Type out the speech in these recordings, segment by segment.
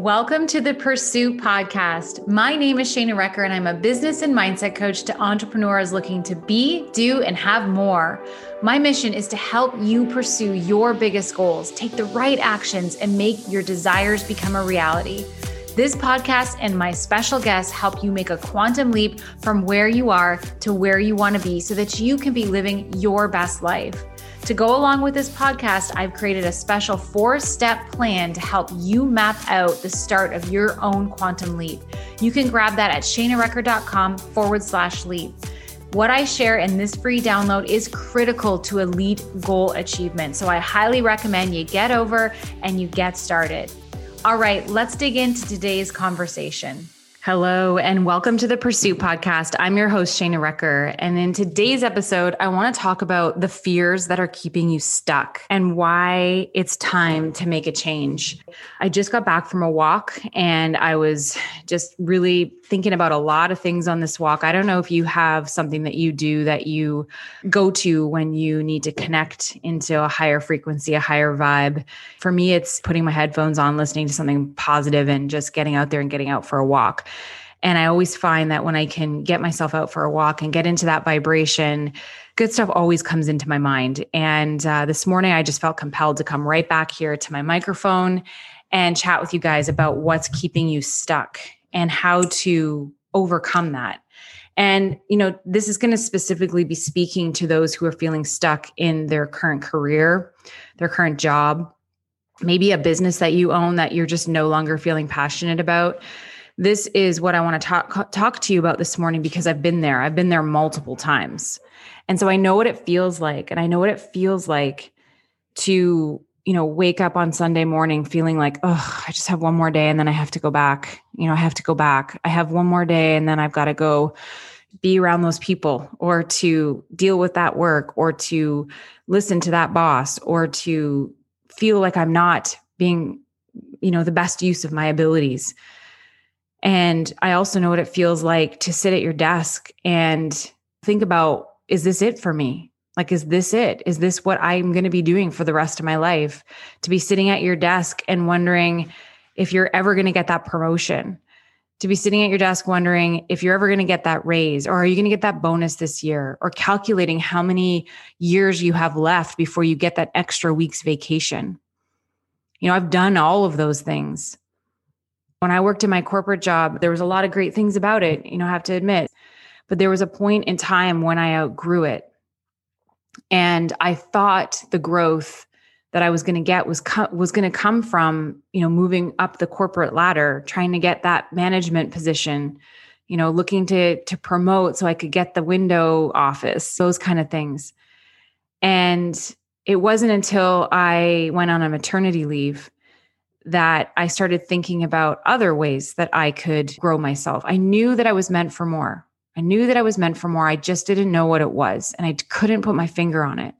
Welcome to the Pursue Podcast. My name is Shana Recker, and I'm a business and mindset coach to entrepreneurs looking to be, do, and have more. My mission is to help you pursue your biggest goals, take the right actions, and make your desires become a reality. This podcast and my special guests help you make a quantum leap from where you are to where you want to be so that you can be living your best life. To go along with this podcast, I've created a special four step plan to help you map out the start of your own quantum leap. You can grab that at shanarecker.com forward slash leap. What I share in this free download is critical to elite goal achievement. So I highly recommend you get over and you get started. All right, let's dig into today's conversation. Hello, and welcome to the Pursuit Podcast. I'm your host, Shana Recker. And in today's episode, I want to talk about the fears that are keeping you stuck and why it's time to make a change. I just got back from a walk and I was just really thinking about a lot of things on this walk. I don't know if you have something that you do that you go to when you need to connect into a higher frequency, a higher vibe. For me, it's putting my headphones on, listening to something positive, and just getting out there and getting out for a walk. And I always find that when I can get myself out for a walk and get into that vibration, good stuff always comes into my mind. And uh, this morning, I just felt compelled to come right back here to my microphone and chat with you guys about what's keeping you stuck and how to overcome that. And, you know, this is going to specifically be speaking to those who are feeling stuck in their current career, their current job, maybe a business that you own that you're just no longer feeling passionate about this is what I want to talk talk to you about this morning because I've been there. I've been there multiple times. And so I know what it feels like and I know what it feels like to, you know, wake up on Sunday morning feeling like, "Oh, I just have one more day and then I have to go back. You know, I have to go back. I have one more day and then I've got to go be around those people or to deal with that work or to listen to that boss or to feel like I'm not being, you know, the best use of my abilities." And I also know what it feels like to sit at your desk and think about is this it for me? Like, is this it? Is this what I'm going to be doing for the rest of my life? To be sitting at your desk and wondering if you're ever going to get that promotion, to be sitting at your desk wondering if you're ever going to get that raise or are you going to get that bonus this year or calculating how many years you have left before you get that extra week's vacation. You know, I've done all of those things. When I worked in my corporate job, there was a lot of great things about it, you know, I have to admit. But there was a point in time when I outgrew it. And I thought the growth that I was going to get was co- was going to come from, you know, moving up the corporate ladder, trying to get that management position, you know, looking to to promote so I could get the window office, those kind of things. And it wasn't until I went on a maternity leave that I started thinking about other ways that I could grow myself. I knew that I was meant for more. I knew that I was meant for more. I just didn't know what it was and I couldn't put my finger on it.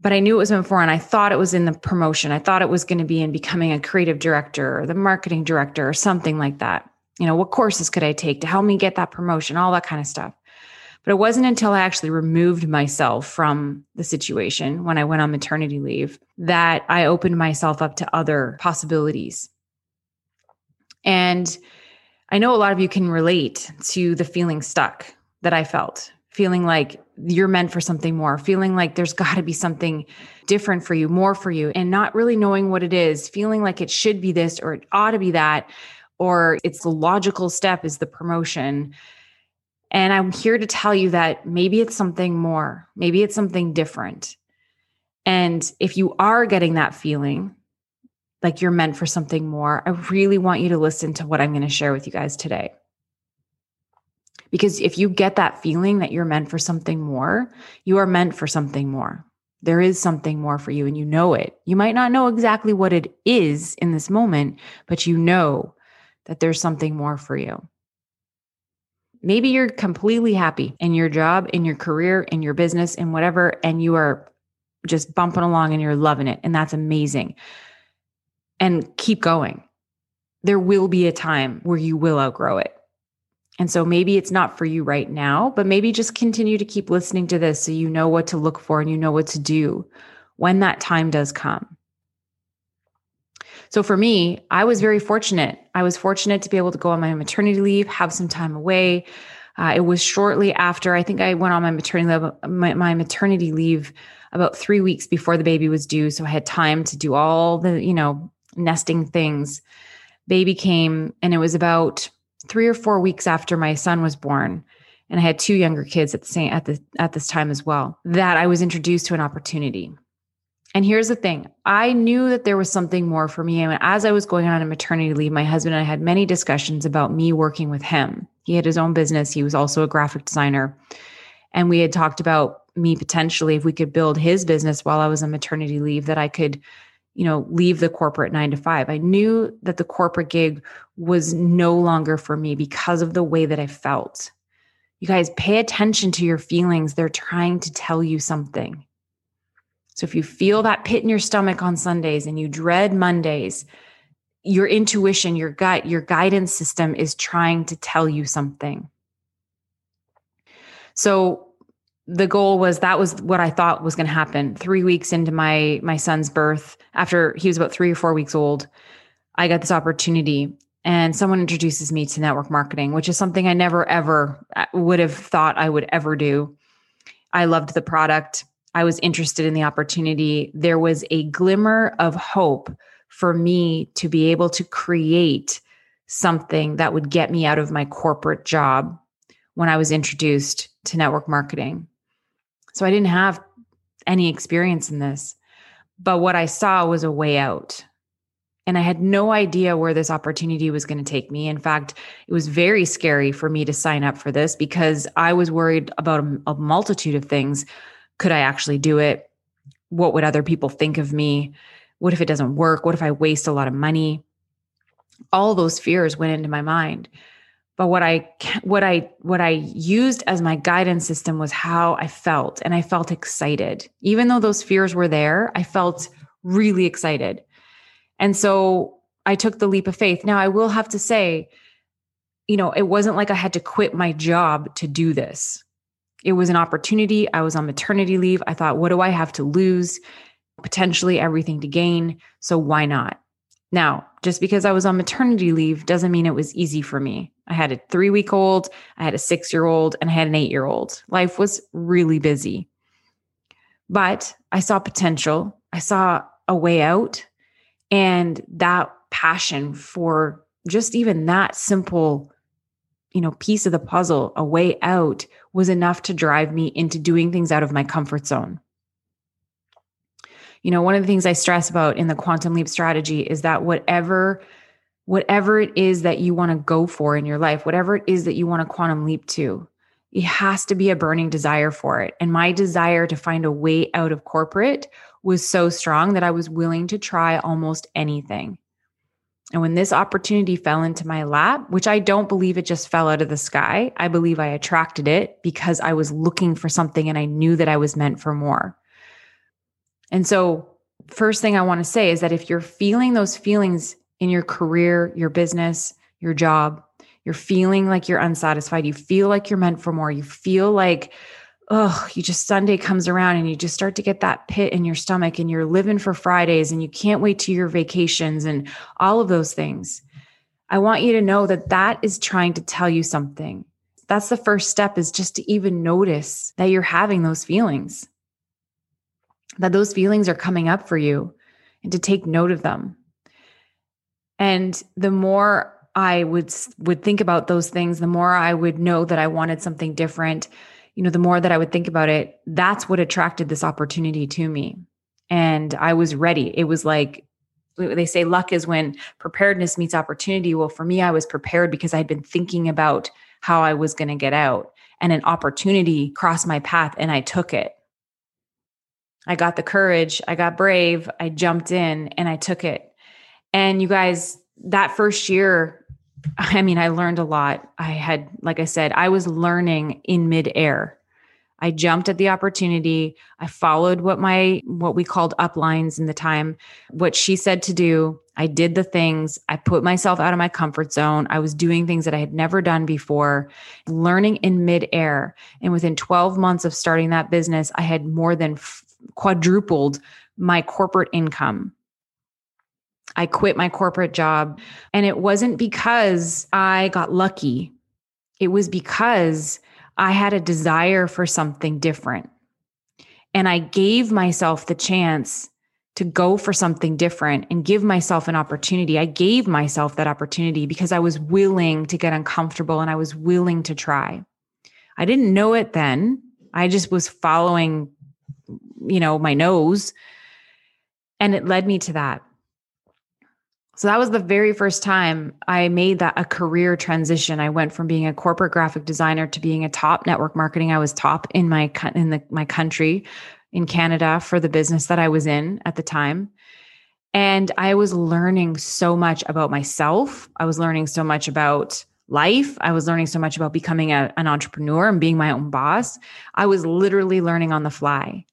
But I knew it was meant for, and I thought it was in the promotion. I thought it was going to be in becoming a creative director or the marketing director or something like that. You know, what courses could I take to help me get that promotion, all that kind of stuff. But it wasn't until I actually removed myself from the situation when I went on maternity leave that I opened myself up to other possibilities. And I know a lot of you can relate to the feeling stuck that I felt, feeling like you're meant for something more, feeling like there's got to be something different for you, more for you, and not really knowing what it is, feeling like it should be this or it ought to be that, or it's the logical step is the promotion and I'm here to tell you that maybe it's something more, maybe it's something different. And if you are getting that feeling like you're meant for something more, I really want you to listen to what I'm going to share with you guys today. Because if you get that feeling that you're meant for something more, you are meant for something more. There is something more for you and you know it. You might not know exactly what it is in this moment, but you know that there's something more for you. Maybe you're completely happy in your job, in your career, in your business, in whatever, and you are just bumping along and you're loving it. And that's amazing. And keep going. There will be a time where you will outgrow it. And so maybe it's not for you right now, but maybe just continue to keep listening to this so you know what to look for and you know what to do when that time does come. So for me, I was very fortunate. I was fortunate to be able to go on my maternity leave, have some time away. Uh, it was shortly after I think I went on my maternity leave, my, my maternity leave about three weeks before the baby was due. So I had time to do all the, you know, nesting things. Baby came and it was about three or four weeks after my son was born. And I had two younger kids at the same at the at this time as well, that I was introduced to an opportunity. And here's the thing I knew that there was something more for me. And as I was going on a maternity leave, my husband and I had many discussions about me working with him. He had his own business, he was also a graphic designer. And we had talked about me potentially, if we could build his business while I was on maternity leave, that I could, you know, leave the corporate nine to five. I knew that the corporate gig was no longer for me because of the way that I felt. You guys pay attention to your feelings. They're trying to tell you something. So if you feel that pit in your stomach on Sundays and you dread Mondays, your intuition, your gut, your guidance system is trying to tell you something. So the goal was that was what I thought was going to happen. 3 weeks into my my son's birth, after he was about 3 or 4 weeks old, I got this opportunity and someone introduces me to network marketing, which is something I never ever uh, would have thought I would ever do. I loved the product. I was interested in the opportunity. There was a glimmer of hope for me to be able to create something that would get me out of my corporate job when I was introduced to network marketing. So I didn't have any experience in this, but what I saw was a way out. And I had no idea where this opportunity was going to take me. In fact, it was very scary for me to sign up for this because I was worried about a, multitude of things. Could I actually do it? What would other people think of me? What if it doesn't work? What if I waste a lot of money? All those fears went into my mind but what i what i what i used as my guidance system was how i felt and i felt excited even though those fears were there i felt really excited and so i took the leap of faith now i will have to say you know it wasn't like i had to quit my job to do this it was an opportunity. I was on maternity leave. I thought what do i have to lose? Potentially everything to gain. So why not? Now, just because I was on maternity leave doesn't mean it was easy for me. I had a three week old, I had a six year old, and I had an eight year old. Life was really busy. But I saw potential, I saw a way out, and that passion for just even that simple you know piece of the puzzle a way out was enough to drive me into doing things out of my comfort zone. You know one of the things i stress about in the quantum leap strategy is that whatever whatever it is that you want to go for in your life whatever it is that you want to quantum leap to it has to be a burning desire for it. And my desire to find a way out of corporate was so strong that i was willing to try almost anything and when this opportunity fell into my lap, which I don't believe it just fell out of the sky, I believe I attracted it because I was looking for something and I knew that I was meant for more. And so, first thing I want to say is that if you're feeling those feelings in your career, your business, your job, you're feeling like you're unsatisfied, you feel like you're meant for more, you feel like, oh, you just Sunday comes around and you just start to get that pit in your stomach and you're living for Fridays and you can't wait to your vacations and all of those things. I want you to know that that is trying to tell you something. That's the first step is just to even notice that you're having those feelings that those feelings are coming up for you and to take note of them. And the more I would would think about those things, the more I would know that I wanted something different. You know, the more that I would think about it, that's what attracted this opportunity to me. And I was ready. It was like they say luck is when preparedness meets opportunity. Well, for me, I was prepared because I'd been thinking about how I was going to get out, and an opportunity crossed my path, and I took it. I got the courage, I got brave, I jumped in and I took it. And you guys, that first year, I mean, I learned a lot. I had, like I said, I was learning in midair. I jumped at the opportunity. I followed what my what we called uplines in the time, what she said to do. I did the things. I put myself out of my comfort zone. I was doing things that I had never done before, learning in midair. And within 12 months of starting that business, I had more than quadrupled my corporate income. I quit my corporate job. And it wasn't because I got lucky, it was because I had a desire for something different. And I gave myself the chance to go for something different and give myself an opportunity. I gave myself that opportunity because I was willing to get uncomfortable and I was willing to try. I didn't know it then. I just was following, you know, my nose. And it led me to that. So that was the very first time I made that a career transition. I went from being a corporate graphic designer to being a top network marketing. I was top in my in the, my country in Canada for the business that I was in at the time. And I was learning so much about myself. I was learning so much about life. I was learning so much about becoming a, an entrepreneur and being my own boss. I was literally learning on the fly.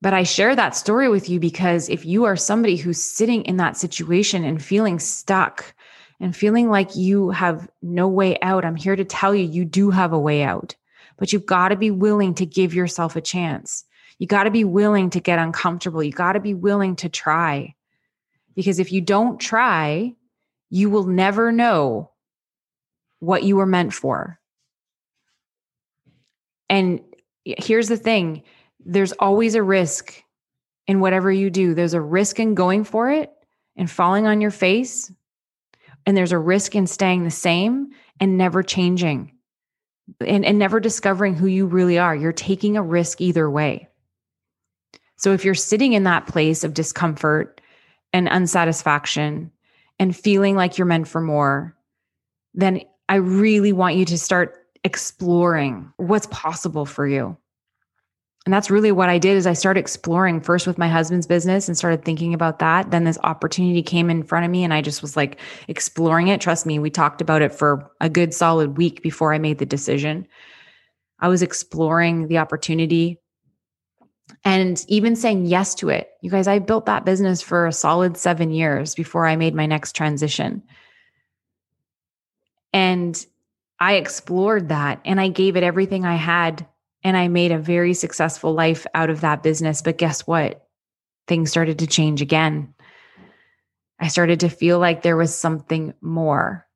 But I share that story with you because if you are somebody who's sitting in that situation and feeling stuck and feeling like you have no way out, I'm here to tell you, you do have a way out but you've got to be willing to give yourself a chance. You got to be willing to get uncomfortable. You got to be willing to try. Because if you don't try, you will never know what you were meant for. And here's the thing there's always a risk in whatever you do. There's a risk in going for it and falling on your face. And there's a risk in staying the same and never changing and, and never discovering who you really are. You're taking a risk either way. So if you're sitting in that place of discomfort and unsatisfaction and feeling like you're meant for more, then I really want you to start exploring what's possible for you and that's really what I did is I started exploring first with my husband's business and started thinking about that. Then this opportunity came in front of me and I just was like exploring it. Trust me, we talked about it for a good solid week before I made the decision. I was exploring the opportunity and even saying yes to it. You guys, I built that business for a solid 7 years before I made my next transition. And I explored that and I gave it everything I had and I made a very successful life out of that business. But guess what? Things started to change again. I started to feel like there was something more.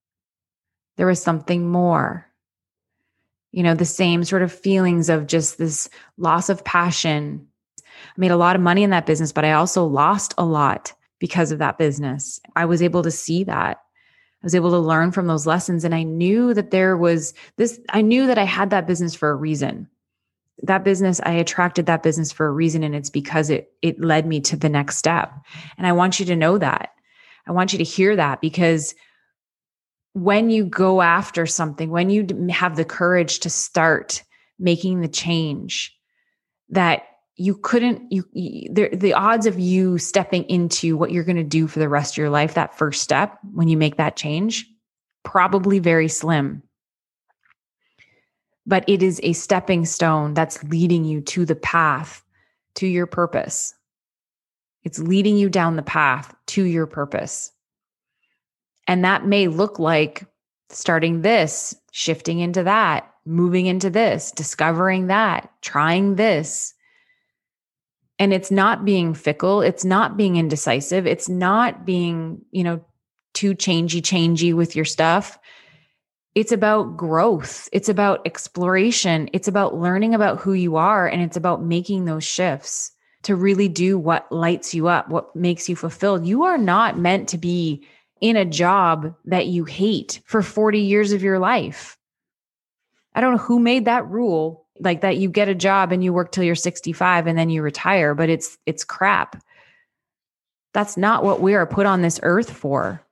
There was something more. You know, the same sort of feelings of just this loss of passion. I made a lot of money in that business, but I also lost a lot because of that business. I was able to see that. I was able to learn from those lessons. And I knew that there was this, I knew that I had that business for a reason that business i attracted that business for a reason and it's because it it led me to the next step. And i want you to know that. I want you to hear that because when you go after something when you have the courage to start making the change that you couldn't you, you the, the odds of you stepping into what you're going to do for the rest of your life that first step when you make that change probably very slim but it is a stepping stone that's leading you to the path to your purpose. It's leading you down the path to your purpose. And that may look like starting this, shifting into that, moving into this, discovering that, trying this. And it's not being fickle, it's not being indecisive, it's not being, you know, too changey changey with your stuff it's about growth. It's about exploration. It's about learning about who you are. And it's about making those shifts to really do what lights you up, what makes you fulfilled. You are not meant to be in a job that you hate for 40 years of your life. I don't know who made that rule like that you get a job and you work till you're 65 and then you retire, but it's it's crap. That's not what we are put on this earth for.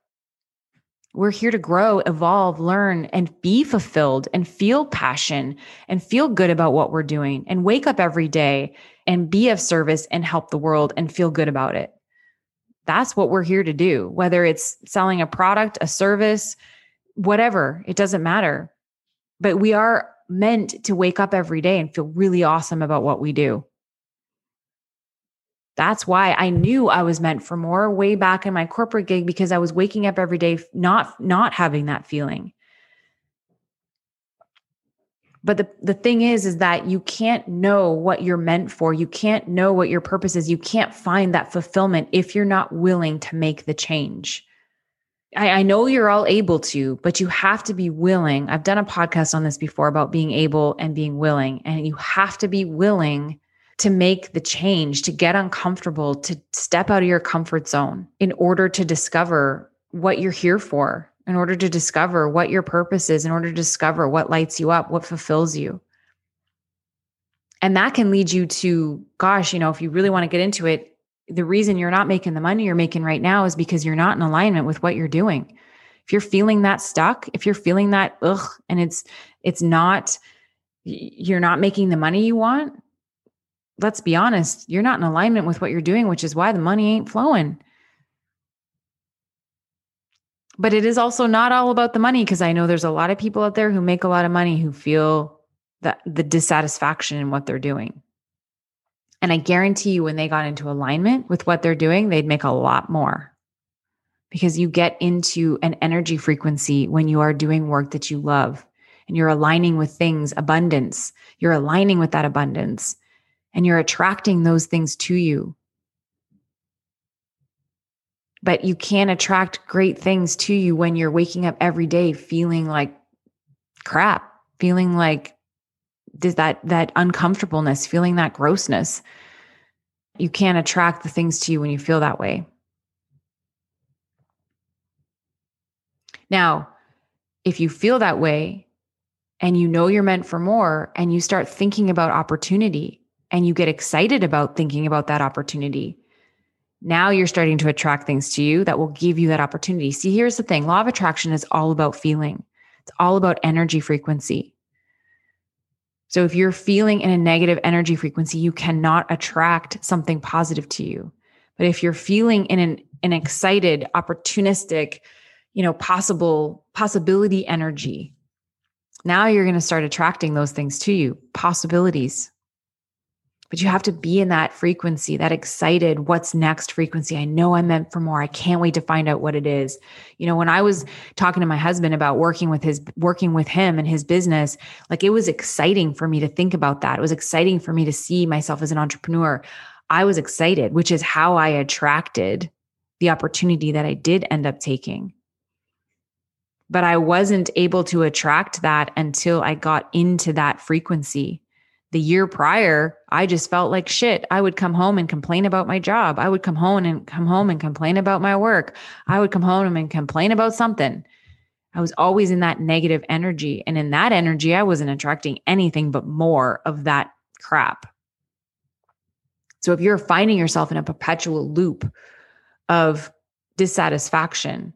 We're here to grow, evolve, learn, and be fulfilled and feel passion and feel good about what we're doing and wake up every day and be of service and help the world and feel good about it. That's what we're here to do, whether it's selling a product, a service, whatever, it doesn't matter. But we are meant to wake up every day and feel really awesome about what we do. That's why I knew I was meant for more way back in my corporate gig because I was waking up every day not not having that feeling. But the, the thing is, is that you can't know what you're meant for. You can't know what your purpose is. You can't find that fulfillment if you're not willing to make the change. I, I know you're all able to, but you have to be willing. I've done a podcast on this before about being able and being willing, and you have to be willing to make the change, to get uncomfortable, to step out of your comfort zone in order to discover what you're here for, in order to discover what your purpose is, in order to discover what lights you up, what fulfills you. And that can lead you to, gosh, you know, if you really want to get into it, the reason you're not making the money you're making right now is because you're not in alignment with what you're doing. If you're feeling that stuck, if you're feeling that ugh, and it's it's not you're not making the money you want, let's be honest, you're not in alignment with what you're doing, which is why the money ain't flowing. But it is also not all about the money because I know there's a lot of people out there who make a lot of money who feel that the dissatisfaction in what they're doing. And I guarantee you, when they got into alignment with what they're doing, they'd make a lot more because you get into an energy frequency when you are doing work that you love and you're aligning with things, abundance. You're aligning with that abundance and you're attracting those things to you but you can attract great things to you when you're waking up every day feeling like crap, feeling like that that uncomfortableness, feeling that grossness. You can't attract the things to you when you feel that way. Now, if you feel that way and you know you're meant for more and you start thinking about opportunity and you get excited about thinking about that opportunity, now you're starting to attract things to you that will give you that opportunity. See, here's the thing law of attraction is all about feeling, it's all about energy frequency. So if you're feeling in a negative energy frequency, you cannot attract something positive to you. But if you're feeling in an, an excited, opportunistic, you know, possible possibility energy, now you're going to start attracting those things to you, possibilities but you have to be in that frequency, that excited, what's next frequency. I know I'm meant for more. I can't wait to find out what it is. You know, when I was talking to my husband about working with his, working with him and his business, like it was exciting for me to think about that. It was exciting for me to see myself as an entrepreneur. I was excited, which is how I attracted the opportunity that I did end up taking. But I wasn't able to attract that until I got into that frequency the year prior, I just felt like shit. I would come home and complain about my job. I would come home and come home and complain about my work. I would come home and complain about something. I was always in that negative energy. And in that energy, I wasn't attracting anything but more of that crap. So if you're finding yourself in a perpetual loop of dissatisfaction,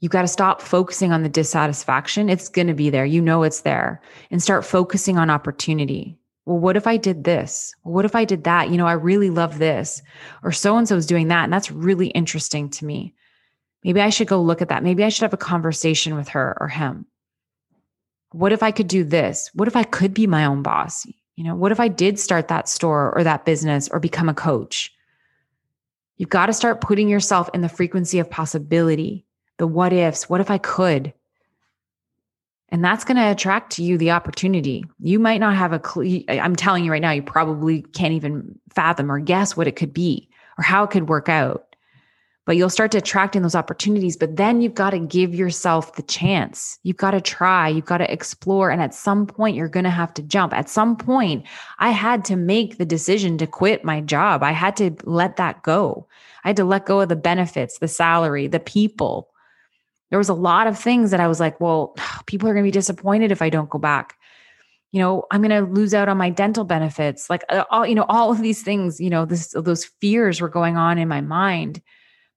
you got to stop focusing on the dissatisfaction. It's going to be there. You know it's there. And start focusing on opportunity. Well, what if I did this? Well, what if I did that? You know, I really love this. Or so and so is doing that. And that's really interesting to me. Maybe I should go look at that. Maybe I should have a conversation with her or him. What if I could do this? What if I could be my own boss? You know, what if I did start that store or that business or become a coach? You've got to start putting yourself in the frequency of possibility the what ifs, what if I could? And that's going to attract to you the opportunity. You might not have a clue. I'm telling you right now, you probably can't even fathom or guess what it could be or how it could work out. But you'll start to attracting those opportunities. But then you've got to give yourself the chance. You've got to try, you've got to explore. And at some point, you're going to have to jump. At some point, I had to make the decision to quit my job. I had to let that go. I had to let go of the benefits, the salary, the people there was a lot of things that I was like, well, people are going to be disappointed if I don't go back. You know, I'm going to lose out on my dental benefits. Like uh, all, you know, all of these things, you know, this those fears were going on in my mind.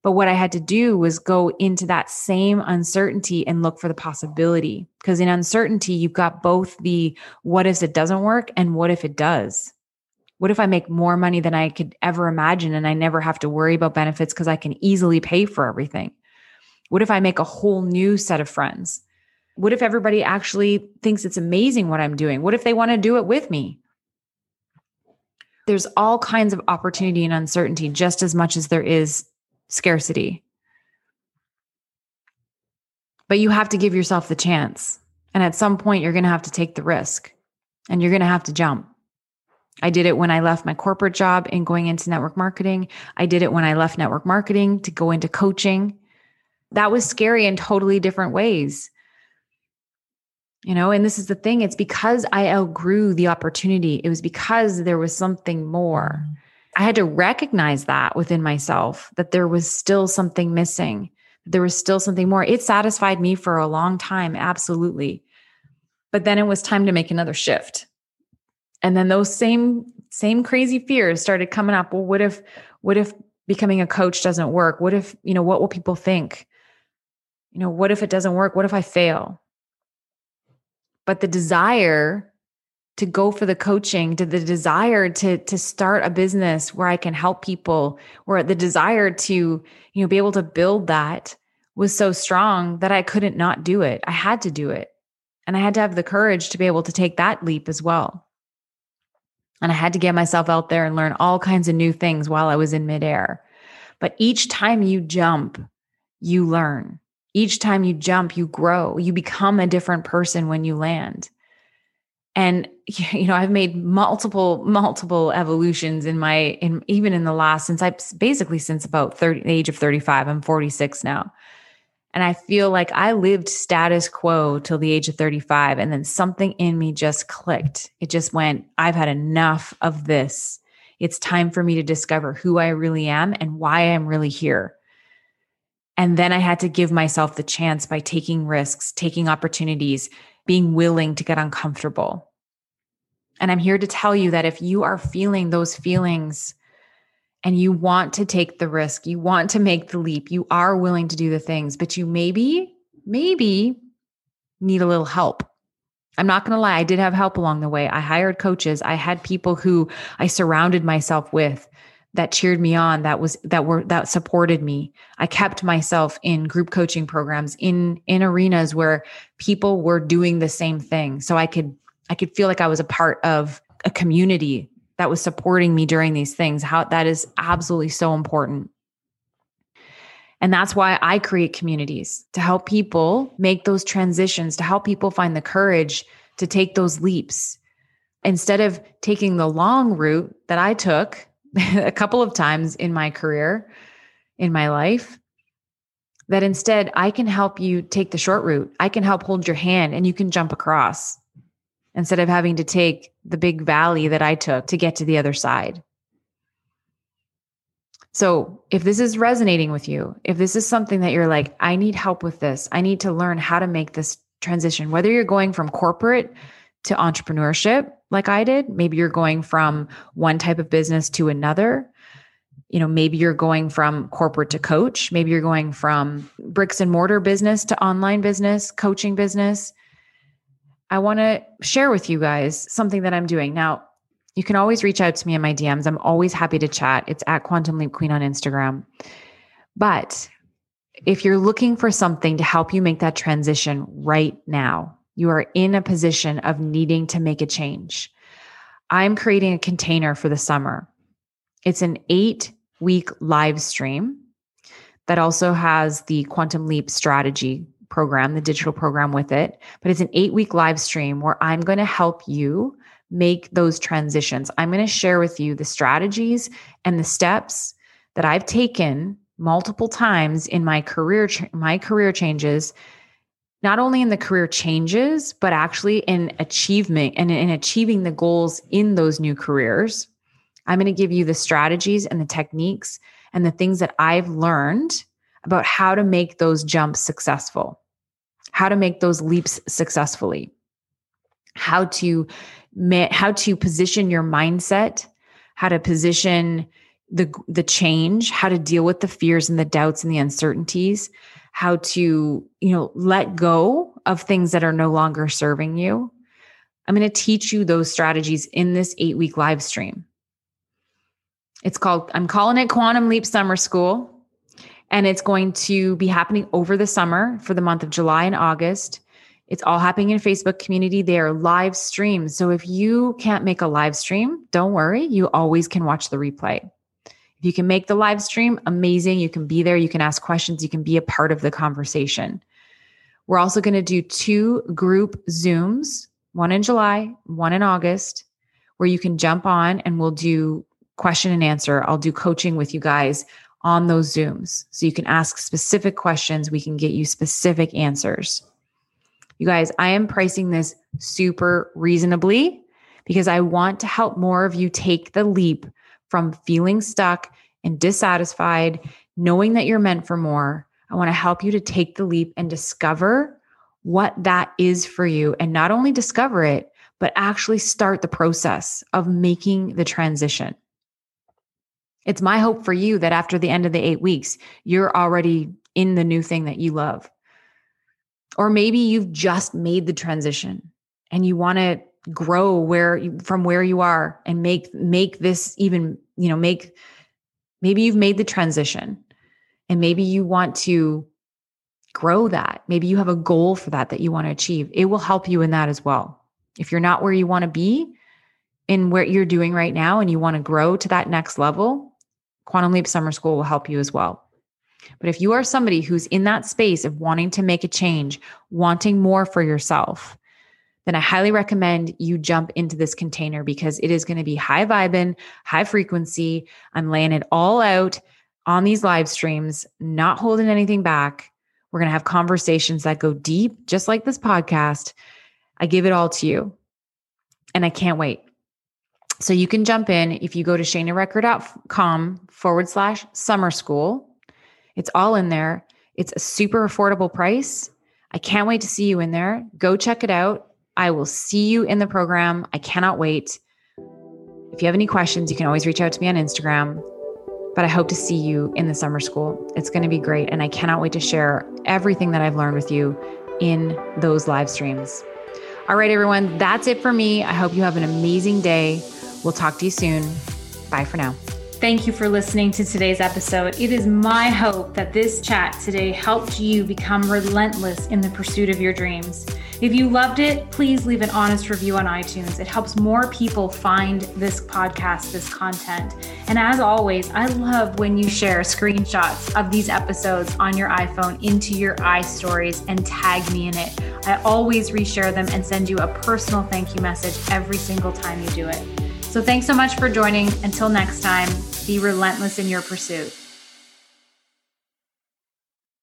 But what I had to do was go into that same uncertainty and look for the possibility. Because in uncertainty, you've got both the what if it doesn't work and what if it does. What if I make more money than I could ever imagine and I never have to worry about benefits because I can easily pay for everything? What if I make a whole new set of friends? What if everybody actually thinks it's amazing what I'm doing? What if they want to do it with me? There's all kinds of opportunity and uncertainty just as much as there is scarcity. But you have to give yourself the chance. And at some point, you're going to have to take the risk and you're going to have to jump. I did it when I left my corporate job and going into network marketing. I did it when I left network marketing to go into coaching. That was scary in totally different ways. You know, and this is the thing it's because I outgrew the opportunity. It was because there was something more. I had to recognize that within myself that there was still something missing. There was still something more. It satisfied me for a long time, absolutely. But then it was time to make another shift and then those same same crazy fears started coming up well what if what if becoming a coach doesn't work what if you know what will people think you know what if it doesn't work? What if i fail? But the desire to go for the coaching to the desire to to start a business where i can help people or the desire to you know be able to build that was so strong that i couldn't not do it. I had to do it. And i had to have the courage to be able to take that leap as well. And I had to get myself out there and learn all kinds of new things while I was in midair. But each time you jump, you learn. Each time you jump, you grow. You become a different person when you land. And you know, I've made multiple, multiple evolutions in my in even in the last since I basically since about 30 the age of 35. I'm 46 now. And I feel like I lived status quo till the age of 35. And then something in me just clicked. It just went, I've had enough of this. It's time for me to discover who I really am and why I'm really here. And then I had to give myself the chance by taking risks, taking opportunities, being willing to get uncomfortable. And I'm here to tell you that if you are feeling those feelings, and you want to take the risk, you want to make the leap, you are willing to do the things, but you maybe, maybe need a little help. I'm not going to lie, I did have help along the way. I hired coaches, I had people who I surrounded myself with that cheered me on that was that were that supported me. I kept myself in group coaching programs in in arenas where people were doing the same thing. So i could i could feel like i was a part of a community that was supporting me during these things. How that is absolutely so important. And that's why I create communities to help people make those transitions, to help people find the courage to take those leaps. Instead of taking the long route that I took a couple of times in my career, in my life, that instead I can help you take the short route. I can help hold your hand and you can jump across instead of having to take the big valley that I took to get to the other side. So, if this is resonating with you, if this is something that you're like, I need help with this, I need to learn how to make this transition, whether you're going from corporate to entrepreneurship, like I did, maybe you're going from one type of business to another. You know, maybe you're going from corporate to coach, maybe you're going from bricks and mortar business to online business, coaching business. I want to share with you guys something that I'm doing. Now, you can always reach out to me in my DMs. I'm always happy to chat. It's at Quantum Leap Queen on Instagram. But if you're looking for something to help you make that transition right now, you are in a position of needing to make a change. I'm creating a container for the summer. It's an eight week live stream that also has the Quantum Leap strategy program, the digital program with it. But it's an eight week live stream where I'm going to help you make those transitions. I'm going to share with you the strategies and the steps that I've taken multiple times in my career my career changes not only in the career changes but actually in achievement and in achieving the goals in those new careers. I'm going to give you the strategies and the techniques and the things that i've learned about how to make those jumps successful how to make those leaps successfully how to how to position your mindset, how to position the the change, how to deal with the fears and the doubts and the uncertainties, how to, you know, let go of things that are no longer serving you. I'm going to teach you those strategies in this 8-week live stream. It's called I'm calling it Quantum Leap Summer School and it's going to be happening over the summer for the month of July and August. It's all happening in Facebook community. They are live streams. So if you can't make a live stream, don't worry. You always can watch the replay. If you can make the live stream, amazing. You can be there. You can ask questions. You can be a part of the conversation. We're also going to do two group Zooms, one in July, one in August, where you can jump on and we'll do question and answer. I'll do coaching with you guys on those Zooms. So you can ask specific questions. We can get you specific answers. You guys, I am pricing this super reasonably because I want to help more of you take the leap from feeling stuck and dissatisfied, knowing that you're meant for more. I want to help you to take the leap and discover what that is for you. And not only discover it, but actually start the process of making the transition. It's my hope for you that after the end of the eight weeks, you're already in the new thing that you love. Or maybe you've just made the transition and you want to grow where from where you are and make make this even, you know, make maybe you've made the transition and maybe you want to grow that. Maybe you have a goal for that that you want to achieve. It will help you in that as well. If you're not where you want to be in what you're doing right now and you want to grow to that next level, Quantum Leap Summer School will help you as well. But if you are somebody who's in that space of wanting to make a change, wanting more for yourself, then I highly recommend you jump into this container because it is going to be high vibing, high frequency. I'm laying it all out on these live streams, not holding anything back. We're going to have conversations that go deep, just like this podcast. I give it all to you. And I can't wait. So you can jump in if you go to shanarecker.com forward slash summer school. It's all in there. It's a super affordable price. I can't wait to see you in there. Go check it out. I will see you in the program. I cannot wait. If you have any questions, you can always reach out to me on Instagram. But I hope to see you in the summer school. It's going to be great. And I cannot wait to share everything that I've learned with you in those live streams. All right, everyone, that's it for me. I hope you have an amazing day. We'll talk to you soon. Bye for now. Thank you for listening to today's episode. It is my hope that this chat today helped you become relentless in the pursuit of your dreams. If you loved it, please leave an honest review on iTunes. It helps more people find this podcast, this content. And as always, I love when you share screenshots of these episodes on your iPhone into your iStories and tag me in it. I always reshare them and send you a personal thank you message every single time you do it. So thanks so much for joining. Until next time, be relentless in your pursuit.